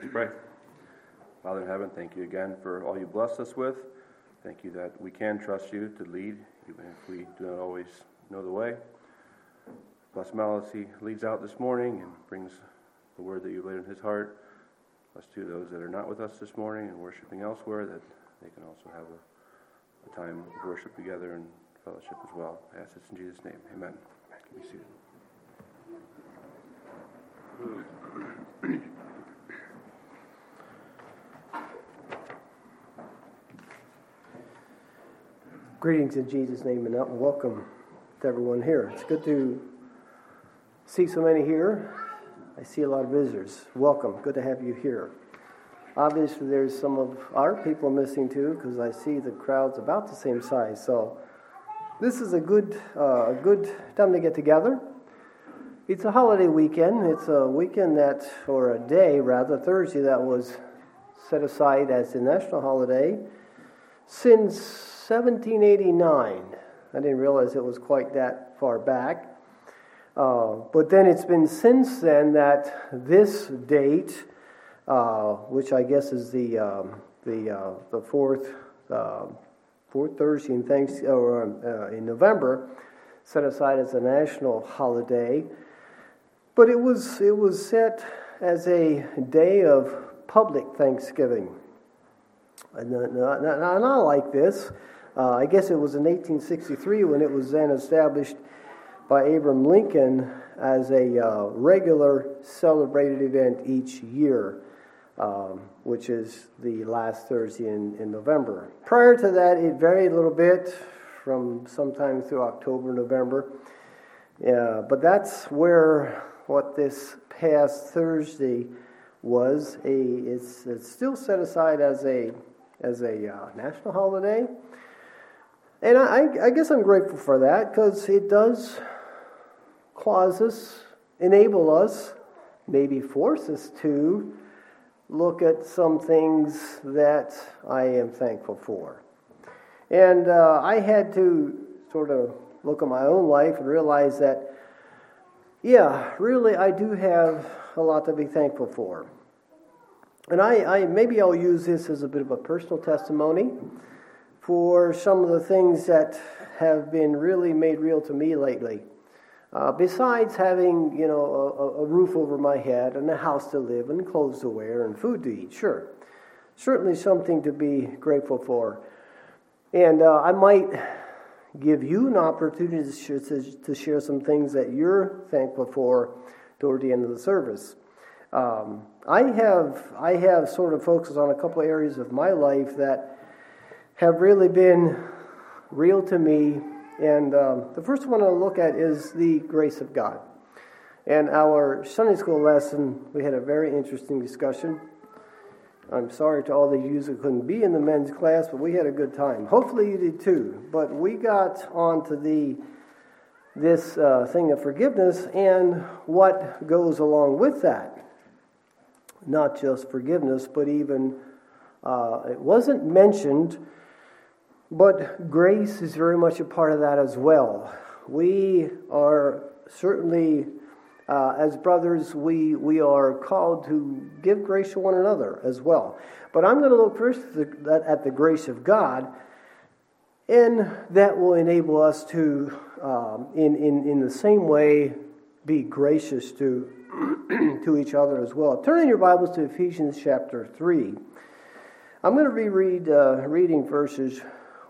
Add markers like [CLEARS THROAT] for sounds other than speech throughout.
Let's pray. Father in heaven, thank you again for all you blessed us with. Thank you that we can trust you to lead, even if we do not always know the way. Bless Mal as he leads out this morning and brings the word that you laid in his heart. Bless to those that are not with us this morning and worshiping elsewhere, that they can also have a, a time of worship together and fellowship as well. I ask this in Jesus' name. Amen. Can be seated. [CLEARS THROAT] Greetings in Jesus' name and welcome to everyone here. It's good to see so many here. I see a lot of visitors. Welcome. Good to have you here. Obviously, there's some of our people missing too because I see the crowd's about the same size. So, this is a good, uh, good time to get together. It's a holiday weekend. It's a weekend that, or a day rather, Thursday, that was set aside as the national holiday since 1789. I didn't realize it was quite that far back. Uh, but then it's been since then that this date, uh, which I guess is the um, the uh, the fourth uh, fourth Thursday in thanks or uh, in November, set aside as a national holiday. But it was, it was set as a day of public thanksgiving. Not, not, not like this. Uh, I guess it was in 1863 when it was then established by Abraham Lincoln as a uh, regular celebrated event each year, um, which is the last Thursday in, in November. Prior to that, it varied a little bit from sometime through October, November. Yeah, but that's where what this past Thursday was a it's, it's still set aside as a as a uh, national holiday, and I, I guess I'm grateful for that because it does cause us, enable us, maybe force us to look at some things that I am thankful for. And uh, I had to sort of look at my own life and realize that yeah, really, I do have a lot to be thankful for. And I, I, maybe I'll use this as a bit of a personal testimony for some of the things that have been really made real to me lately. Uh, besides having, you know, a, a, roof over my head and a house to live and clothes to wear and food to eat, sure, certainly something to be grateful for. And uh, I might give you an opportunity to share, to share some things that you're thankful for toward the end of the service. Um, I have I have sort of focused on a couple of areas of my life that have really been real to me, and um, the first one I'll look at is the grace of God. And our Sunday school lesson, we had a very interesting discussion I'm sorry to all the you who couldn't be in the men's class, but we had a good time. Hopefully you did too. But we got onto the this uh, thing of forgiveness and what goes along with that. Not just forgiveness, but even uh, it wasn't mentioned, but grace is very much a part of that as well. We are certainly uh, as brothers, we, we are called to give grace to one another as well. But I'm going to look first at the, at the grace of God, and that will enable us to, um, in, in, in the same way, be gracious to, [CLEARS THROAT] to each other as well. Turn in your Bibles to Ephesians chapter 3. I'm going to reread uh, reading verses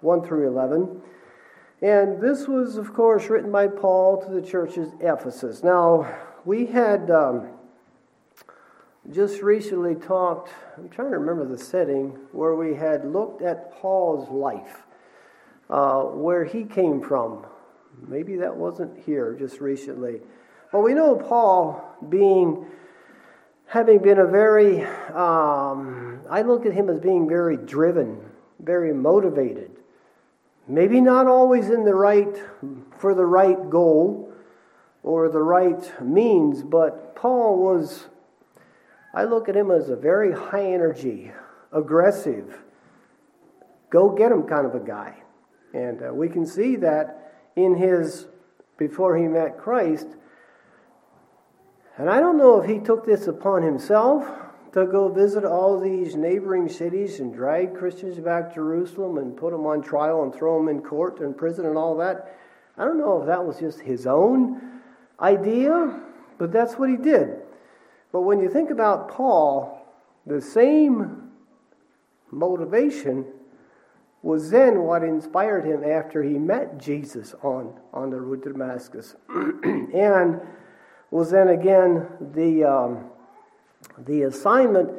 1 through 11. And this was, of course, written by Paul to the churches Ephesus. Now, we had um, just recently talked, I'm trying to remember the setting, where we had looked at Paul's life, uh, where he came from. Maybe that wasn't here just recently. But we know Paul being, having been a very, um, I look at him as being very driven, very motivated. Maybe not always in the right, for the right goal, or the right means, but Paul was, I look at him as a very high energy, aggressive, go get him kind of a guy. And uh, we can see that in his, before he met Christ. And I don't know if he took this upon himself to go visit all these neighboring cities and drag Christians back to Jerusalem and put them on trial and throw them in court and prison and all that. I don't know if that was just his own idea, but that's what he did. But when you think about Paul, the same motivation was then what inspired him after he met Jesus on, on the road to Damascus. [CLEARS THROAT] and was then again the, um, the assignment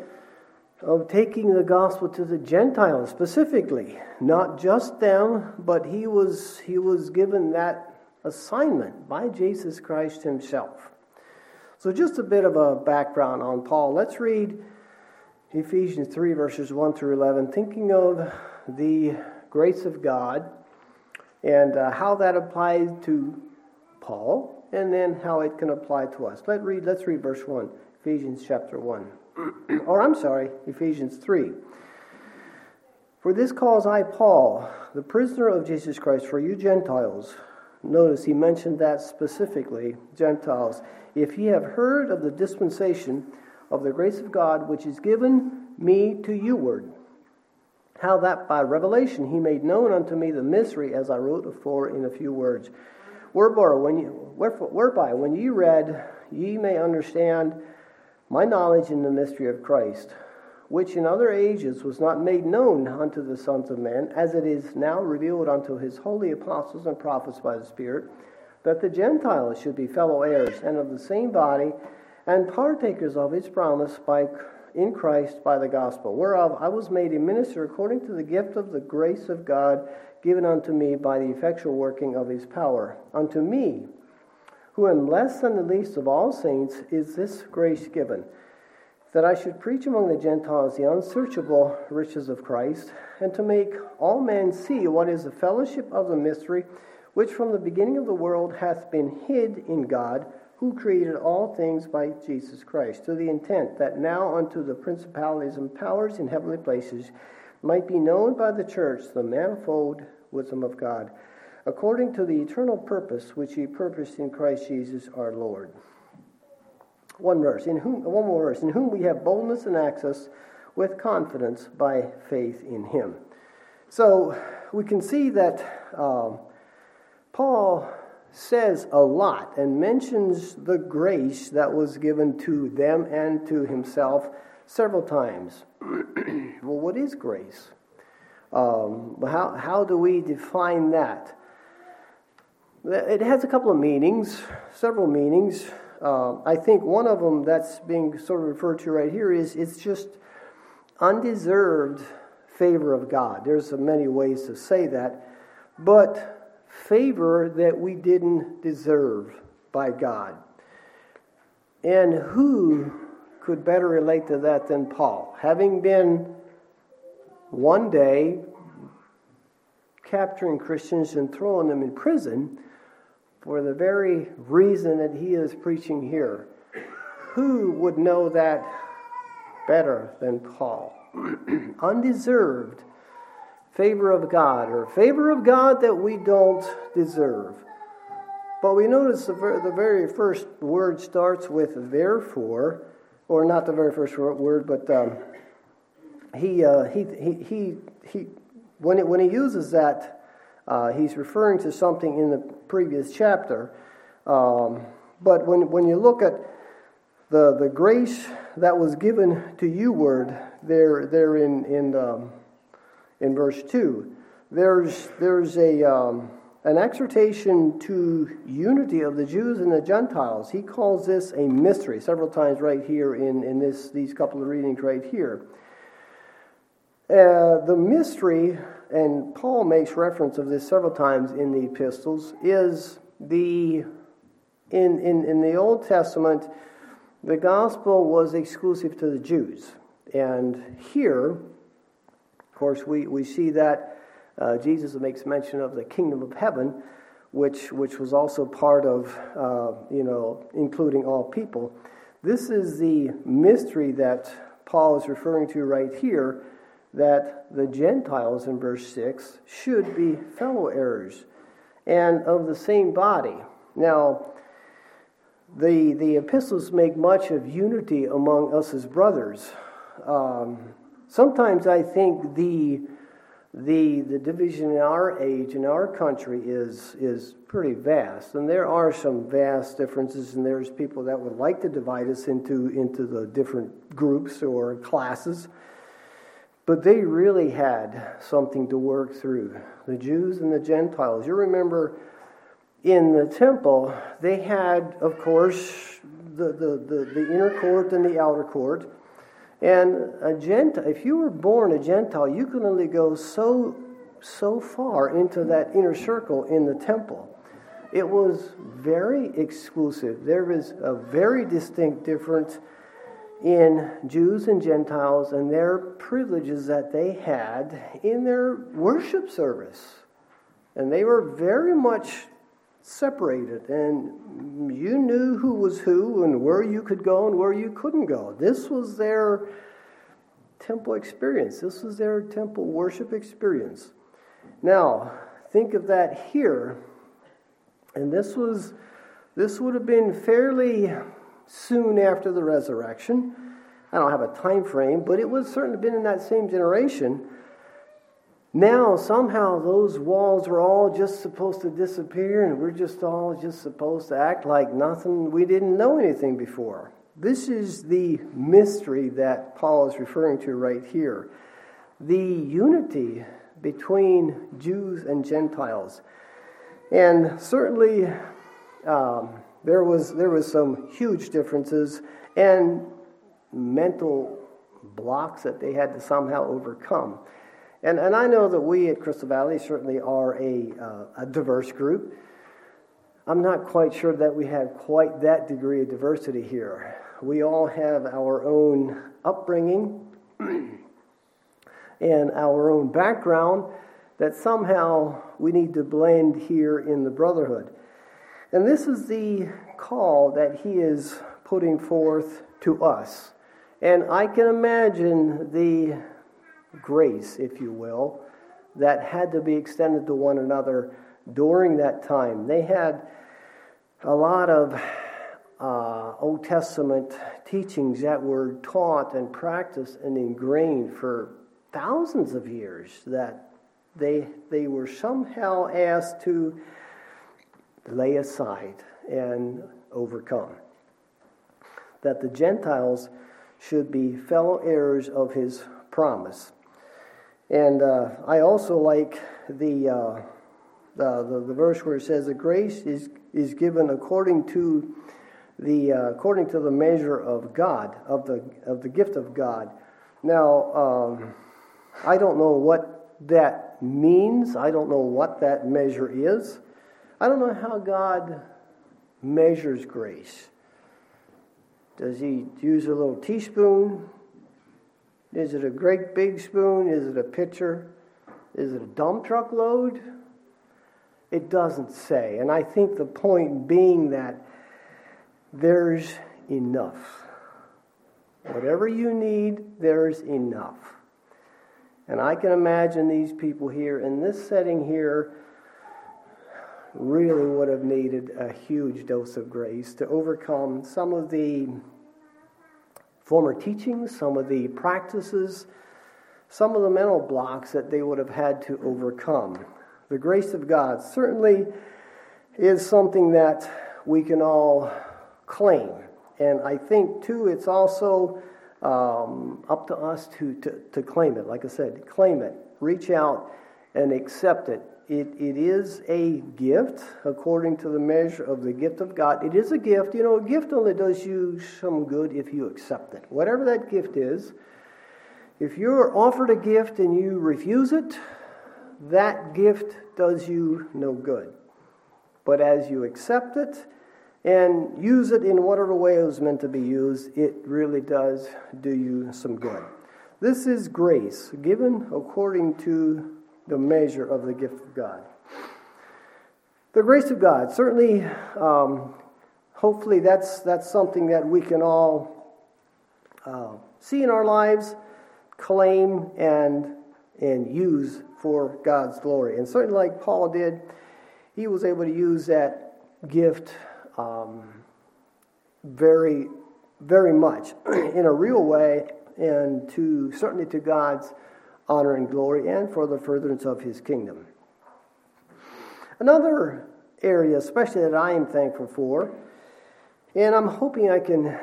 of taking the gospel to the Gentiles specifically, not just them, but he was, he was given that assignment by Jesus Christ himself. So, just a bit of a background on Paul. Let's read Ephesians 3, verses 1 through 11, thinking of the grace of God and uh, how that applies to Paul and then how it can apply to us. Let's read, let's read verse 1, Ephesians chapter 1. [CLEARS THROAT] or I'm sorry, Ephesians 3. For this cause I, Paul, the prisoner of Jesus Christ, for you Gentiles, notice he mentioned that specifically, Gentiles, if ye have heard of the dispensation of the grace of God which is given me to youward, how that by revelation he made known unto me the mystery as I wrote afore in a few words. When you, whereby, when ye read, ye may understand my knowledge in the mystery of Christ, which in other ages was not made known unto the sons of men, as it is now revealed unto his holy apostles and prophets by the Spirit, that the Gentiles should be fellow heirs and of the same body, and partakers of his promise by in Christ by the gospel, whereof I was made a minister according to the gift of the grace of God given unto me by the effectual working of his power. Unto me, who am less than the least of all saints, is this grace given, that I should preach among the Gentiles the unsearchable riches of Christ, and to make all men see what is the fellowship of the mystery, which from the beginning of the world hath been hid in God who created all things by Jesus Christ, to the intent that now unto the principalities and powers in heavenly places might be known by the church the manifold wisdom of God, according to the eternal purpose which he purposed in Christ Jesus our Lord. One verse, in whom one more verse, in whom we have boldness and access with confidence by faith in him. So we can see that um, Paul says a lot and mentions the grace that was given to them and to himself several times. [CLEARS THROAT] well, what is grace? Um, how, how do we define that? It has a couple of meanings, several meanings. Uh, I think one of them that's being sort of referred to right here is it's just undeserved favor of God. There's many ways to say that, but favor that we didn't deserve by God. And who could better relate to that than Paul? Having been one day capturing Christians and throwing them in prison for the very reason that he is preaching here. Who would know that better than Paul? [CLEARS THROAT] Undeserved favor of God, or favor of God that we don't deserve. But we notice the, the very first word starts with therefore, or not the very first word, but um, he, uh, he, he, he, he, when, it, when he uses that, uh, he's referring to something in the previous chapter. Um, but when, when you look at the, the grace that was given to you, word, there, there in, in um, in verse 2. There's, there's a, um, an exhortation to unity of the Jews and the Gentiles. He calls this a mystery several times right here in, in this, these couple of readings right here. Uh, the mystery, and Paul makes reference of this several times in the epistles, is the in, in, in the Old Testament, the gospel was exclusive to the Jews. And here, of course, we, we see that uh, Jesus makes mention of the kingdom of heaven, which, which was also part of, uh, you know, including all people. This is the mystery that Paul is referring to right here that the Gentiles in verse 6 should be fellow heirs and of the same body. Now, the, the epistles make much of unity among us as brothers. Um, sometimes I think the, the, the division in our age, in our country, is, is pretty vast. And there are some vast differences, and there's people that would like to divide us into, into the different groups or classes. But they really had something to work through the Jews and the Gentiles. You remember in the temple, they had, of course, the, the, the, the inner court and the outer court. And a Gentile, if you were born a Gentile, you could only go so, so far into that inner circle in the temple. It was very exclusive. There was a very distinct difference in Jews and Gentiles and their privileges that they had in their worship service. And they were very much separated, and you knew who was who and where you could go and where you couldn't go. This was their temple experience, this was their temple worship experience. Now, think of that here. And this was this would have been fairly soon after the resurrection. I don't have a time frame, but it would certainly have been in that same generation. Now, somehow, those walls were all just supposed to disappear, and we're just all just supposed to act like nothing, we didn't know anything before. This is the mystery that Paul is referring to right here. The unity between Jews and Gentiles. And certainly, um, there, was, there was some huge differences and mental blocks that they had to somehow overcome. And, and I know that we at Crystal Valley certainly are a, uh, a diverse group. I'm not quite sure that we have quite that degree of diversity here. We all have our own upbringing [CLEARS THROAT] and our own background that somehow we need to blend here in the brotherhood. And this is the call that he is putting forth to us. And I can imagine the grace, if you will, that had to be extended to one another during that time. They had a lot of uh, Old Testament teachings that were taught and practiced and ingrained for thousands of years that they, they were somehow asked to lay aside and overcome. That the Gentiles should be fellow heirs of his promise. And uh, I also like the, uh, the, the, verse where it says, The grace is, is given according to the, uh, according to the measure of God, of the, of the gift of God. Now, um, I don't know what that means, I don't know what that measure is. I don't know how God measures grace. Does he use a little teaspoon? Is it a great big spoon? Is it a pitcher? Is it a dump truck load? It doesn't say. And I think the point being that there's enough. Whatever you need, there's enough. And I can imagine these people here in this setting here really would have needed a huge dose of grace to overcome some of the former teachings, some of the practices, some of the mental blocks that they would have had to overcome. The grace of God certainly is something that we can all claim. And I think, too, it's also um, up to us to, to, to claim it. Like I said, claim it, reach out and accept it it, it is a gift according to the measure of the gift of God. It is a gift. You know, a gift only does you some good if you accept it. Whatever that gift is, if you're offered a gift and you refuse it, that gift does you no good. But as you accept it and use it in whatever way it was meant to be used, it really does do you some good. This is grace given according to the measure of the gift of God. The grace of God, certainly, um, hopefully, that's, that's something that we can all uh, see in our lives, claim, and, and use for God's glory. And certainly, like Paul did, he was able to use that gift um, very, very much [CLEARS THROAT] in a real way and to certainly to God's honor and glory and for the furtherance of his kingdom. Another area, especially that I am thankful for, and I'm hoping I can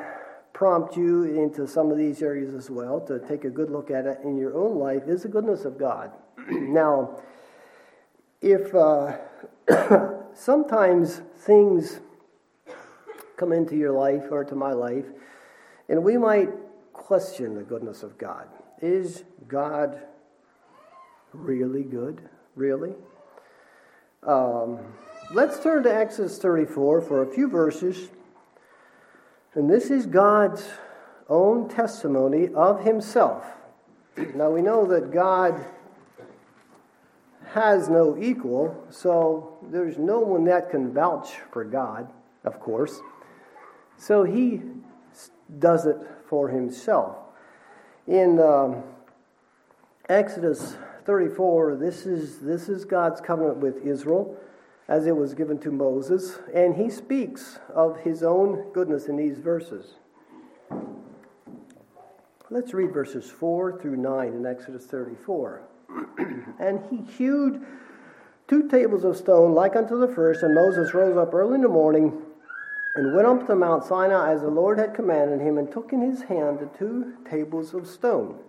prompt you into some of these areas as well to take a good look at it in your own life, is the goodness of God. [CLEARS THROAT] now, if uh, [COUGHS] sometimes things come into your life or to my life, and we might question the goodness of God. Is God really good? Really? Um, let's turn to Exodus 34 for a few verses. And this is God's own testimony of Himself. [CLEARS THROAT] Now we know that God has no equal, so there's no one that can vouch for God, of course. So He does it for Himself. In um, Exodus 34, this is, this is God's covenant with Israel as it was given to Moses, and he speaks of his own goodness in these verses. Let's read verses 4 through 9 in Exodus 34. [CLEARS THROAT] and he hewed two tables of stone like unto the first, and Moses rose up early in the morning and went up to Mount Sinai as the Lord had commanded him, and took in his hand the two tables of stone.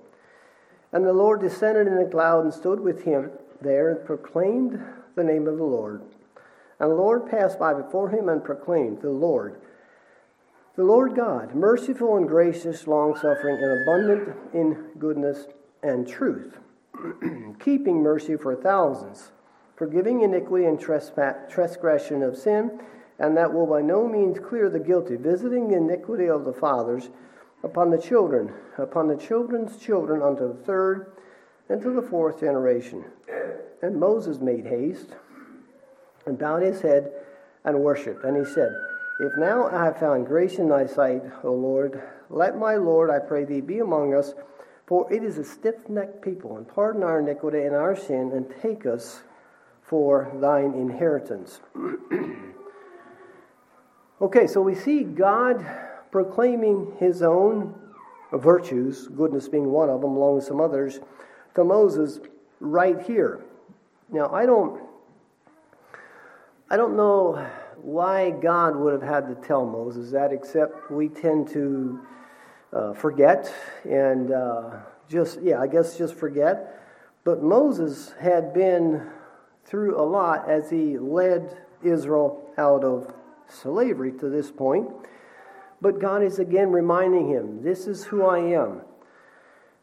And the Lord descended in a cloud and stood with him there and proclaimed the name of the Lord. And the Lord passed by before him and proclaimed, The Lord, the Lord God, merciful and gracious, long suffering, and abundant in goodness and truth, [CLEARS THROAT] keeping mercy for thousands, forgiving iniquity and transgression of sin, and that will by no means clear the guilty, visiting the iniquity of the fathers upon the children, upon the children's children unto the third and to the fourth generation. And Moses made haste and bowed his head and worshipped. And he said, If now I have found grace in thy sight, O Lord, let my Lord, I pray thee, be among us, for it is a stiff necked people, and pardon our iniquity and our sin, and take us for thine inheritance. [CLEARS THROAT] okay, so we see God proclaiming his own virtues, goodness being one of them, along with some others, to Moses right here. Now, I don't I don't know why God would have had to tell Moses that, except we tend to uh, forget and uh, just, yeah, I guess just forget. But Moses had been through a lot as he led Israel out of slavery to this point. But God is again reminding him, This is who I am.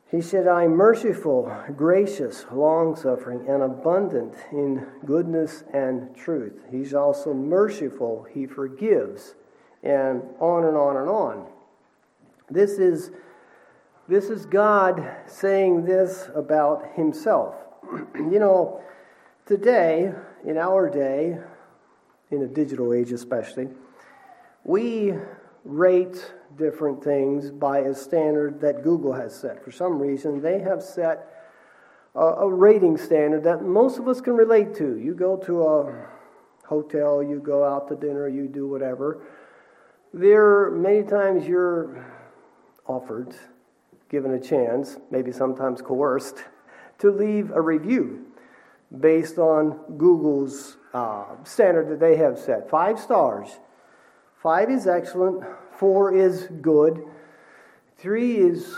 He said, I am merciful, gracious, long suffering, and abundant in goodness and truth. He's also merciful, he forgives, and on and on and on. This is, this is God saying this about himself. [CLEARS THROAT] you know, today, in our day, in the digital age especially, we rate different things by a standard that Google has set. For some reason, they have set a, a rating standard that most of us can relate to. You go to a hotel, you go out to dinner, you do whatever. There, many times you're offered, given a chance, maybe sometimes coerced, to leave a review based on Google's uh, standard that they have set. Five stars. Five is excellent, four is good, three is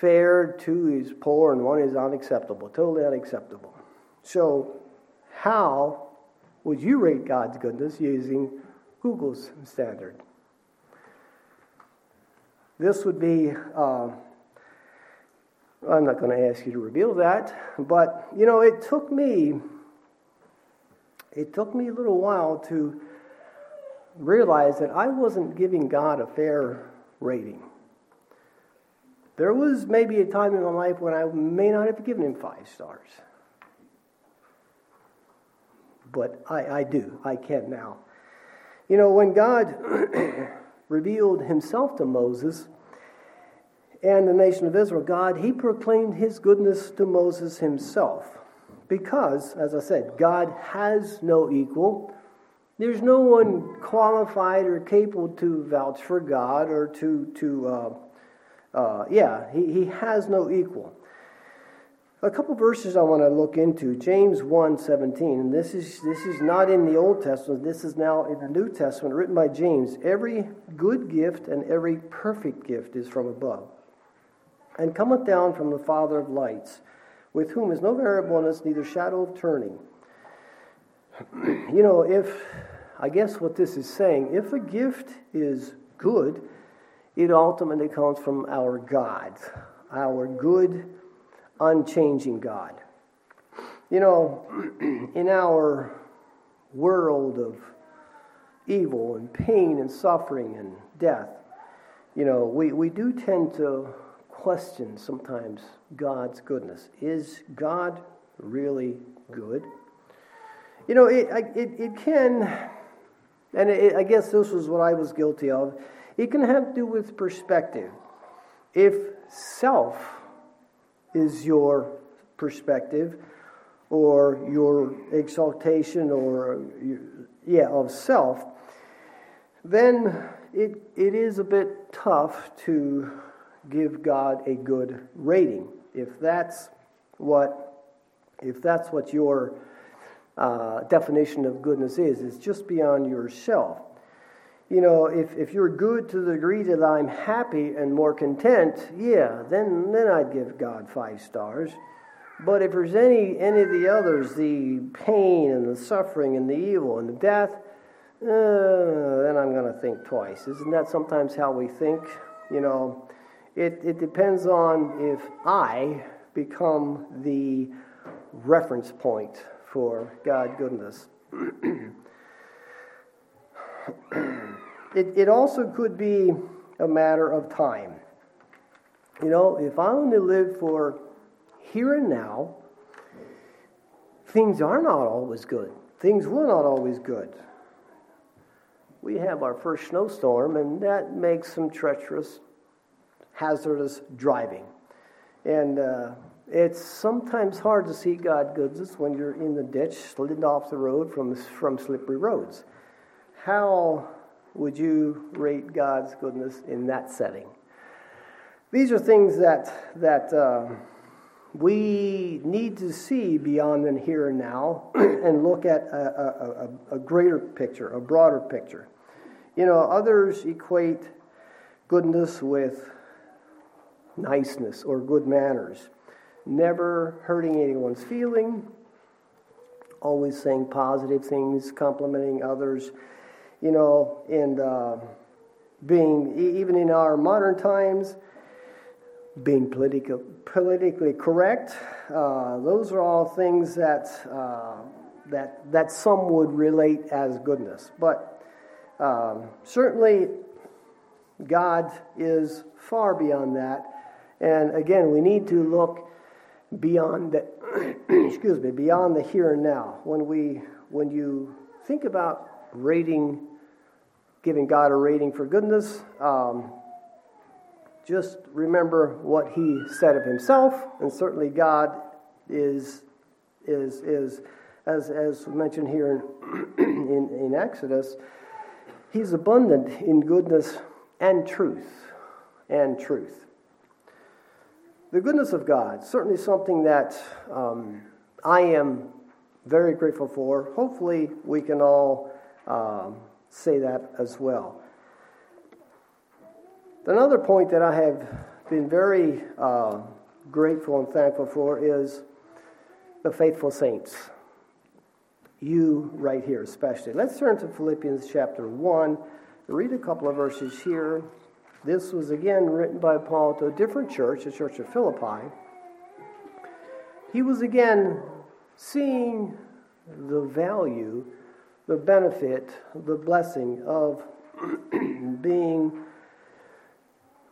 fair, two is poor, and one is unacceptable, totally unacceptable. So, how would you rate God's goodness using Google's standard? This would be, uh, I'm not going to ask you to reveal that, but you know, it took me, it took me a little while to realize that I wasn't giving God a fair rating. There was maybe a time in my life when I may not have given him five stars. But I, I do. I can now. You know, when God [CLEARS THROAT] revealed himself to Moses and the nation of Israel, God, he proclaimed his goodness to Moses himself. Because, as I said, God has no equal there's no one qualified or capable to vouch for God or to, to uh, uh, yeah, he, he has no equal. A couple verses I want to look into. James 1 17. And this is, this is not in the Old Testament, this is now in the New Testament, written by James. Every good gift and every perfect gift is from above, and cometh down from the Father of lights, with whom is no variableness, neither shadow of turning. [CLEARS THROAT] you know, if, I guess what this is saying, if a gift is good, it ultimately comes from our God, our good unchanging God. You know, [CLEARS THROAT] in our world of evil and pain and suffering and death, you know, we, we do tend to question sometimes God's goodness. Is God really good? You know, it, it, it can, and it, I guess this was what I was guilty of, it can have to do with perspective. If self is your perspective or your exaltation or yeah of self then it, it is a bit tough to give god a good rating if that's what if that's what your uh, definition of goodness is it's just beyond yourself you know, if, if you're good to the degree that I'm happy and more content, yeah, then, then I'd give God five stars. But if there's any, any of the others, the pain and the suffering and the evil and the death, uh, then I'm going to think twice. Isn't that sometimes how we think? You know, it, it depends on if I become the reference point for God goodness. [CLEARS THROAT] it, it also could be a matter of time. You know, if I only live for here and now, things are not always good. Things were not always good. We have our first snowstorm, and that makes some treacherous, hazardous driving. And uh, it's sometimes hard to see God goodness when you're in the ditch, slid off the road from, from slippery roads. How would you rate God's goodness in that setting? These are things that, that uh, we need to see beyond the here and now [CLEARS THROAT] and look at a, a, a, greater picture, a broader picture. You know, others equate goodness with niceness or good manners, never hurting anyone's feeling, always saying positive things, complimenting others you know, and uh, being, even in our modern times, being political, politically correct. Uh, those are all things that, uh, that, that some would relate as goodness. But um, certainly, God is far beyond that. And again, we need to look beyond the, [CLEARS THROAT] excuse me, beyond the here and now. When we, when you think about rating giving God a rating for goodness. Um, just remember what he said of himself, and certainly God is, is, is as, as mentioned here in, [CLEARS THROAT] in, in Exodus, he's abundant in goodness and truth. And truth. The goodness of God, certainly something that um, I am very grateful for. Hopefully, we can all um, say that as well. Another point that I have been very uh, grateful and thankful for is the faithful saints. You, right here, especially. Let's turn to Philippians chapter 1. Read a couple of verses here. This was again written by Paul to a different church, the church of Philippi. He was again seeing the value the benefit, the blessing of [CLEARS THROAT] being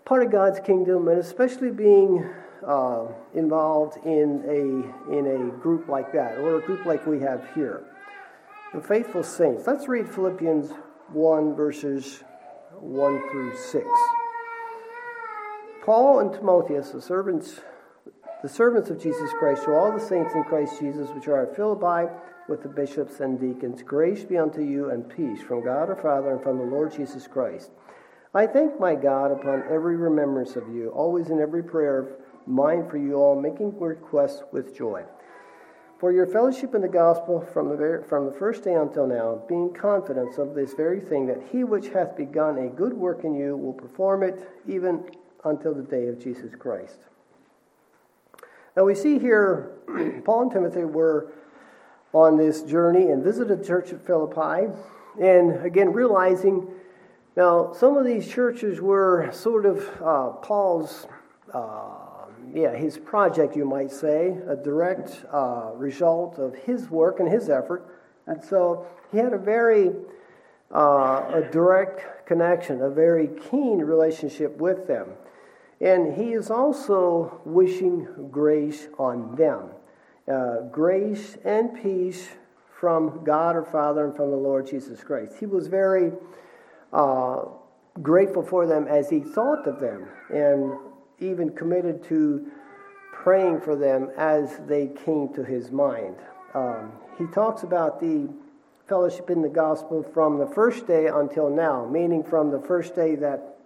part of God's kingdom and especially being uh, involved in a, in a group like that or a group like we have here. The faithful saints. Let's read Philippians 1, verses 1 through 6. Paul and Timotheus, the servants the servants of Jesus Christ, to all the saints in Christ Jesus which are at Philippi, with the bishops and deacons, grace be unto you and peace from God our Father and from the Lord Jesus Christ. I thank my God upon every remembrance of you, always in every prayer of mine for you all, making requests with joy. For your fellowship in the gospel from the, very, from the first day until now, being confident of this very thing, that he which hath begun a good work in you will perform it even until the day of Jesus Christ. Now we see here, [CLEARS THROAT] Paul and Timothy were on this journey and visited the church at Philippi, and again realizing now some of these churches were sort of uh, Paul's. Uh, yeah, his project, you might say, a direct uh, result of his work and his effort. And so he had a very uh, a direct connection, a very keen relationship with them. And he is also wishing grace on them. Uh, grace and peace from God our Father and from the Lord Jesus Christ. He was very uh, grateful for them as he thought of them and even committed to praying for them as they came to his mind. Um, he talks about the fellowship in the gospel from the first day until now, meaning from the first day that,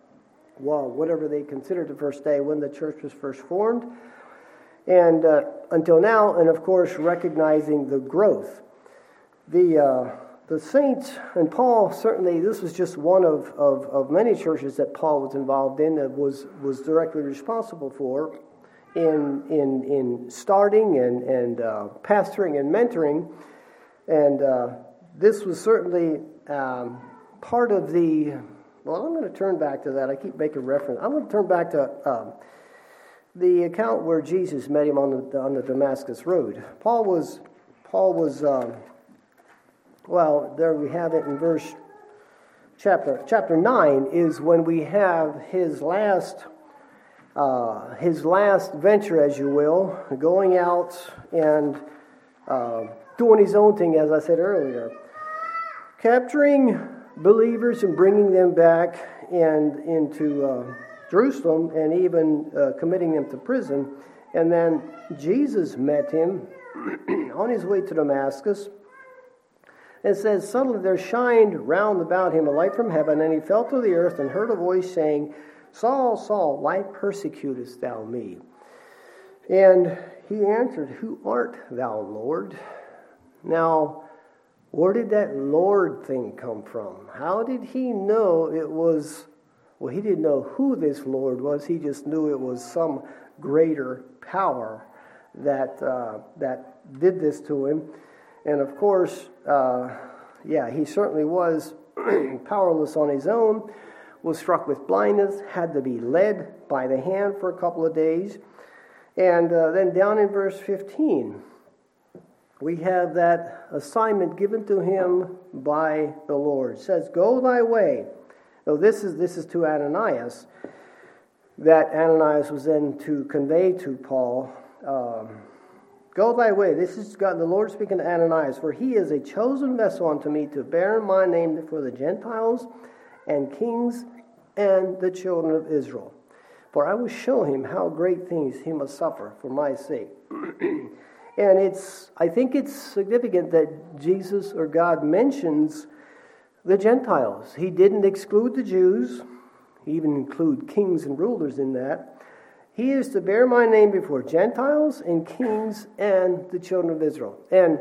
well, whatever they considered the first day when the church was first formed, and uh, until now, and of course, recognizing the growth. The, uh, the saints, and Paul certainly, this was just one of, of, of many churches that Paul was involved in, that was, was directly responsible for in, in, in starting and, and uh, pastoring and mentoring. And uh, this was certainly um, part of the. Well, I'm going to turn back to that. I keep making reference. I'm going to turn back to um, the account where Jesus met him on the, on the Damascus Road. Paul was, Paul was. Um, well, there we have it in verse chapter chapter nine is when we have his last uh, his last venture, as you will, going out and uh, doing his own thing, as I said earlier, capturing believers and bringing them back and into uh, Jerusalem, and even uh, committing them to prison. And then Jesus met him [CLEARS THROAT] on his way to Damascus And says, Suddenly there shined round about him a light from heaven, and he fell to the earth and heard a voice saying, Saul, Saul, why persecutest thou me? And he answered, Who art thou, Lord? Now, where did that Lord thing come from? How did he know it was, well, he didn't know who this Lord was, he just knew it was some greater power that, uh, that did this to him. And of course, uh, yeah, he certainly was [CLEARS THROAT] powerless on his own, was struck with blindness, had to be led by the hand for a couple of days. And uh, then down in verse 15, we have that assignment given to him by the Lord. It says, Go thy way. Now, this is, this is to Ananias, that Ananias was then to convey to Paul. Um, Go thy way. This is God, the Lord speaking to Ananias. For he is a chosen vessel unto me to bear my name for the Gentiles and kings and the children of Israel. For I will show him how great things he must suffer for my sake. [CLEARS THROAT] and it's, I think it's significant that Jesus or God mentions the Gentiles. He didn't exclude the Jews, he even include kings and rulers in that. He is to bear my name before Gentiles and kings and the children of Israel. And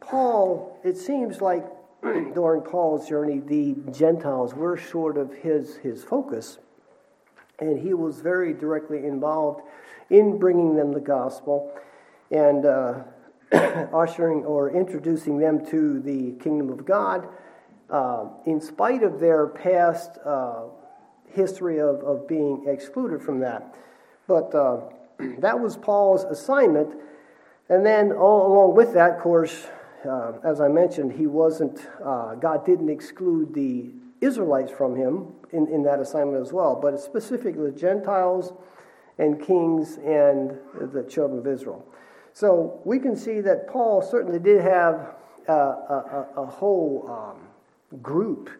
Paul, it seems like [CLEARS THROAT] during Paul's journey, the Gentiles were sort of his, his focus. And he was very directly involved in bringing them the gospel and uh, [CLEARS THROAT] ushering or introducing them to the kingdom of God. Uh, in spite of their past uh, history of, of being excluded from that. But uh, [CLEARS THROAT] that was Paul's assignment. And then, all along with that, of course, uh, as I mentioned, he wasn't, uh, God didn't exclude the Israelites from him in, in that assignment as well, but specifically the Gentiles and kings and the children of Israel. So we can see that Paul certainly did have a, a, a, whole um, group,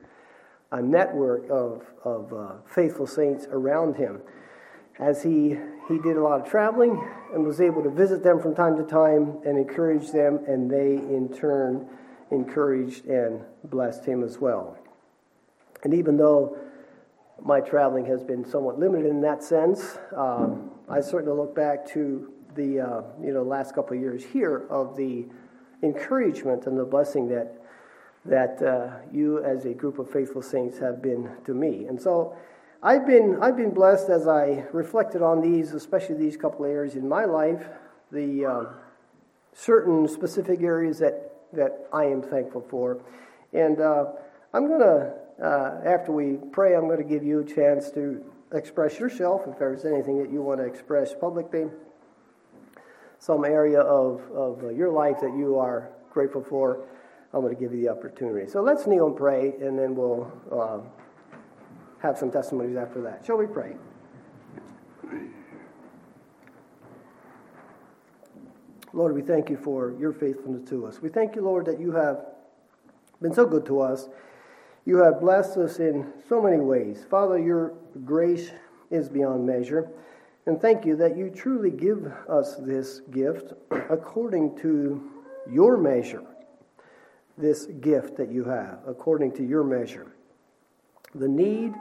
a network of, of uh, faithful saints around him. as he, he did a lot of traveling and was able to visit them from time to time and encourage them, and they in turn encouraged and blessed him as well. And even though my traveling has been somewhat limited in that sense, um, I certainly look back to the uh, you know last couple of years here of the encouragement and the blessing that that uh, you as a group of faithful saints have been to me. And so I've been, I've been blessed as I reflected on these, especially these couple of areas in my life, the uh, certain specific areas that, that I am thankful for. And uh, I'm to, uh, after we pray, I'm going to give you a chance to express yourself if there's anything that you want to express publicly, some area of, of uh, your life that you are grateful for. I'm going to give you the opportunity. So let's kneel and pray, and then we'll uh, have some testimonies after that. Shall we pray? Lord, we thank you for your faithfulness to us. We thank you, Lord, that you have been so good to us. You have blessed us in so many ways. Father, your grace is beyond measure. And thank you that you truly give us this gift according to your measure. This gift that you have, according to your measure. The need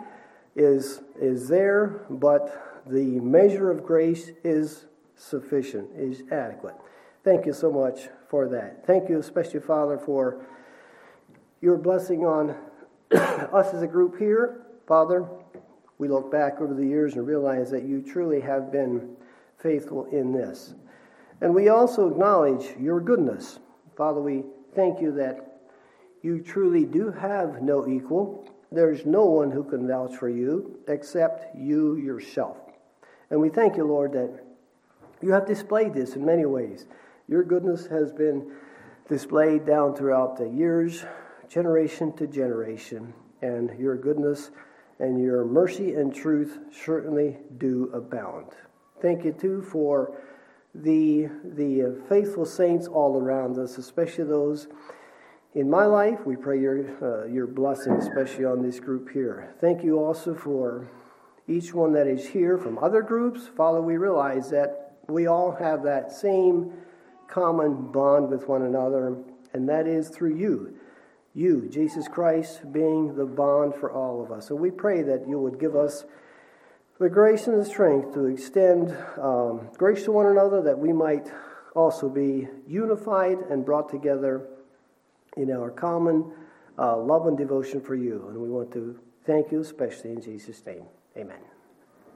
is, is there, but the measure of grace is sufficient, is adequate. Thank you so much for that. Thank you, especially, Father, for your blessing on [COUGHS] us as a group here. Father, we look back over the years and realize that you truly have been faithful in this. And we also acknowledge your goodness. Father, we thank you that you truly do have no equal. There's no one who can vouch for you except you yourself. And we thank you, Lord, that you have displayed this in many ways. Your goodness has been displayed down throughout the years, generation to generation, and your goodness and your mercy and truth certainly do abound. Thank you, too, for the, the faithful saints all around us, especially those in my life. We pray your, uh, your blessing, especially on this group here. Thank you also for each one that is here from other groups. Father, we realize that we all have that same common bond with one another, and that is through you. You, Jesus Christ, being the bond for all of us. And we pray that you would give us the grace and the strength to extend um, grace to one another, that we might also be unified and brought together in our common uh, love and devotion for you. And we want to thank you, especially in Jesus' name. Amen.